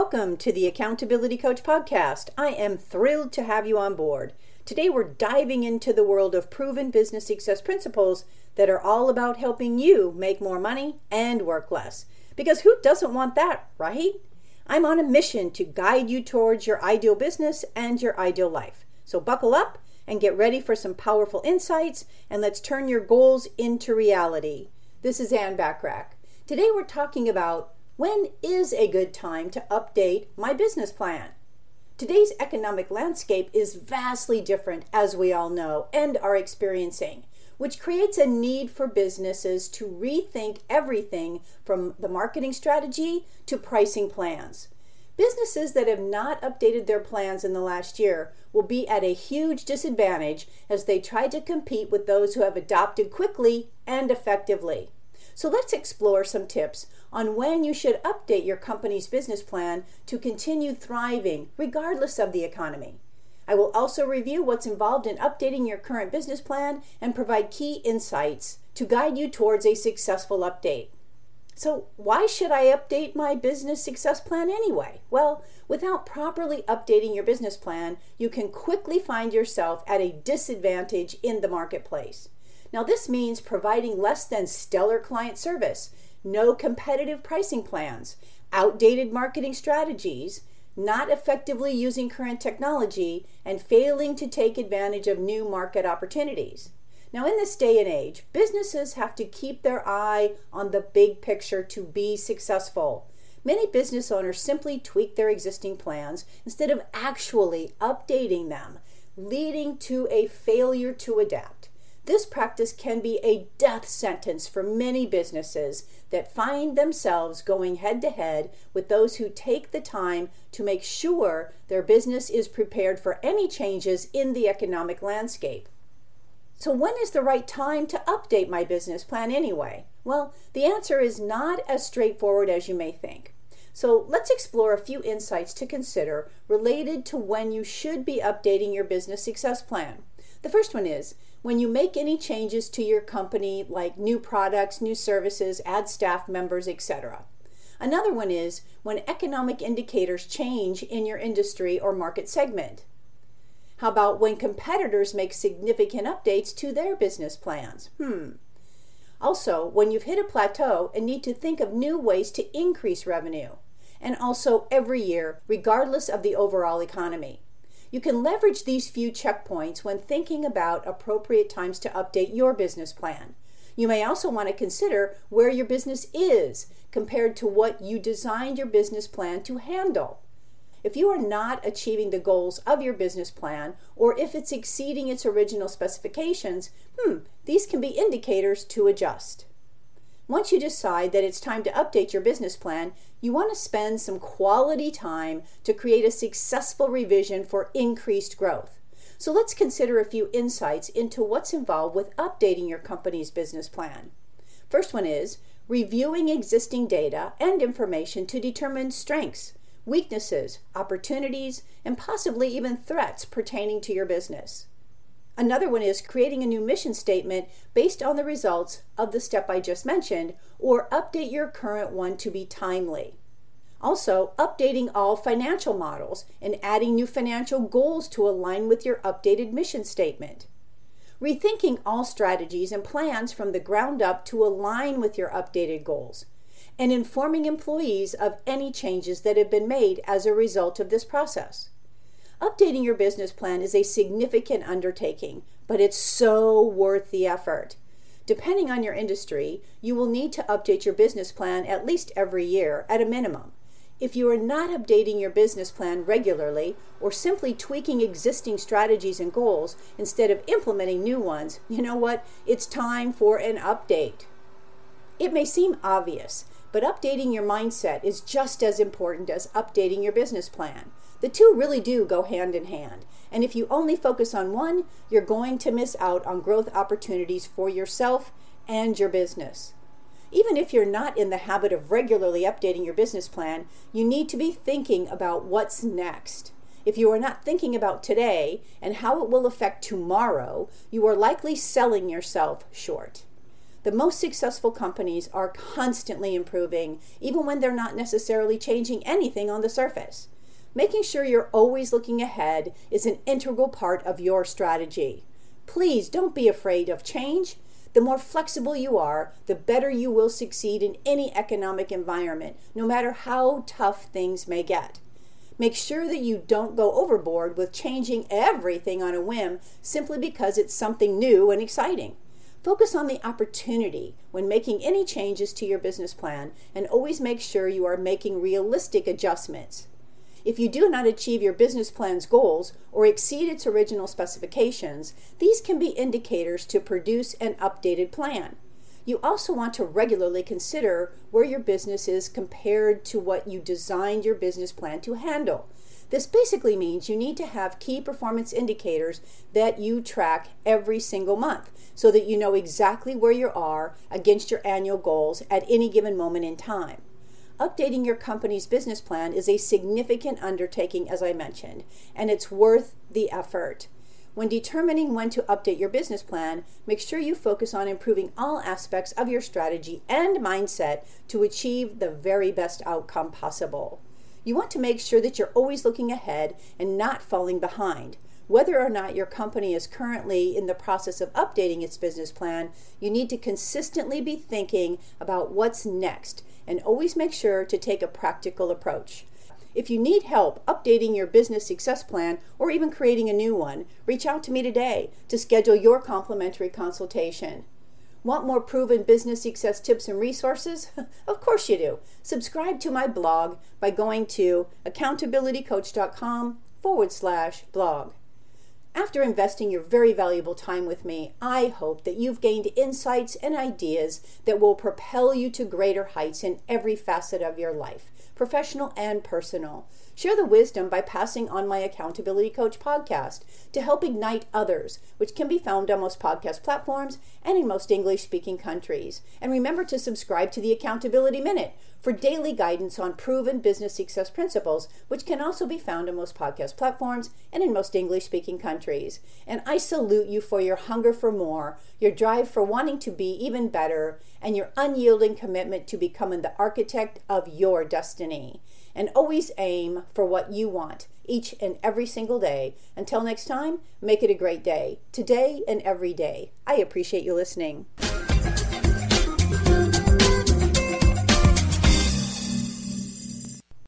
Welcome to the Accountability Coach Podcast. I am thrilled to have you on board. Today, we're diving into the world of proven business success principles that are all about helping you make more money and work less. Because who doesn't want that, right? I'm on a mission to guide you towards your ideal business and your ideal life. So, buckle up and get ready for some powerful insights, and let's turn your goals into reality. This is Ann Bachrach. Today, we're talking about when is a good time to update my business plan? Today's economic landscape is vastly different, as we all know and are experiencing, which creates a need for businesses to rethink everything from the marketing strategy to pricing plans. Businesses that have not updated their plans in the last year will be at a huge disadvantage as they try to compete with those who have adopted quickly and effectively. So let's explore some tips on when you should update your company's business plan to continue thriving regardless of the economy. I will also review what's involved in updating your current business plan and provide key insights to guide you towards a successful update. So, why should I update my business success plan anyway? Well, without properly updating your business plan, you can quickly find yourself at a disadvantage in the marketplace. Now, this means providing less than stellar client service, no competitive pricing plans, outdated marketing strategies, not effectively using current technology, and failing to take advantage of new market opportunities. Now, in this day and age, businesses have to keep their eye on the big picture to be successful. Many business owners simply tweak their existing plans instead of actually updating them, leading to a failure to adapt. This practice can be a death sentence for many businesses that find themselves going head to head with those who take the time to make sure their business is prepared for any changes in the economic landscape. So, when is the right time to update my business plan anyway? Well, the answer is not as straightforward as you may think. So, let's explore a few insights to consider related to when you should be updating your business success plan. The first one is when you make any changes to your company, like new products, new services, add staff members, etc. Another one is when economic indicators change in your industry or market segment. How about when competitors make significant updates to their business plans? Hmm. Also, when you've hit a plateau and need to think of new ways to increase revenue. And also every year, regardless of the overall economy. You can leverage these few checkpoints when thinking about appropriate times to update your business plan. You may also want to consider where your business is compared to what you designed your business plan to handle. If you are not achieving the goals of your business plan, or if it's exceeding its original specifications, hmm, these can be indicators to adjust. Once you decide that it's time to update your business plan, you want to spend some quality time to create a successful revision for increased growth. So let's consider a few insights into what's involved with updating your company's business plan. First one is reviewing existing data and information to determine strengths, weaknesses, opportunities, and possibly even threats pertaining to your business. Another one is creating a new mission statement based on the results of the step I just mentioned, or update your current one to be timely. Also, updating all financial models and adding new financial goals to align with your updated mission statement. Rethinking all strategies and plans from the ground up to align with your updated goals. And informing employees of any changes that have been made as a result of this process. Updating your business plan is a significant undertaking, but it's so worth the effort. Depending on your industry, you will need to update your business plan at least every year at a minimum. If you are not updating your business plan regularly or simply tweaking existing strategies and goals instead of implementing new ones, you know what? It's time for an update. It may seem obvious, but updating your mindset is just as important as updating your business plan. The two really do go hand in hand. And if you only focus on one, you're going to miss out on growth opportunities for yourself and your business. Even if you're not in the habit of regularly updating your business plan, you need to be thinking about what's next. If you are not thinking about today and how it will affect tomorrow, you are likely selling yourself short. The most successful companies are constantly improving, even when they're not necessarily changing anything on the surface. Making sure you're always looking ahead is an integral part of your strategy. Please don't be afraid of change. The more flexible you are, the better you will succeed in any economic environment, no matter how tough things may get. Make sure that you don't go overboard with changing everything on a whim simply because it's something new and exciting. Focus on the opportunity when making any changes to your business plan and always make sure you are making realistic adjustments. If you do not achieve your business plan's goals or exceed its original specifications, these can be indicators to produce an updated plan. You also want to regularly consider where your business is compared to what you designed your business plan to handle. This basically means you need to have key performance indicators that you track every single month so that you know exactly where you are against your annual goals at any given moment in time. Updating your company's business plan is a significant undertaking, as I mentioned, and it's worth the effort. When determining when to update your business plan, make sure you focus on improving all aspects of your strategy and mindset to achieve the very best outcome possible. You want to make sure that you're always looking ahead and not falling behind. Whether or not your company is currently in the process of updating its business plan, you need to consistently be thinking about what's next and always make sure to take a practical approach. If you need help updating your business success plan or even creating a new one, reach out to me today to schedule your complimentary consultation. Want more proven business success tips and resources? of course you do. Subscribe to my blog by going to accountabilitycoach.com forward slash blog. After investing your very valuable time with me, I hope that you've gained insights and ideas that will propel you to greater heights in every facet of your life, professional and personal. Share the wisdom by passing on my Accountability Coach podcast to help ignite others, which can be found on most podcast platforms and in most English speaking countries. And remember to subscribe to the Accountability Minute for daily guidance on proven business success principles, which can also be found on most podcast platforms and in most English speaking countries. And I salute you for your hunger for more, your drive for wanting to be even better, and your unyielding commitment to becoming the architect of your destiny and always aim for what you want each and every single day. Until next time, make it a great day, today and every day. I appreciate you listening.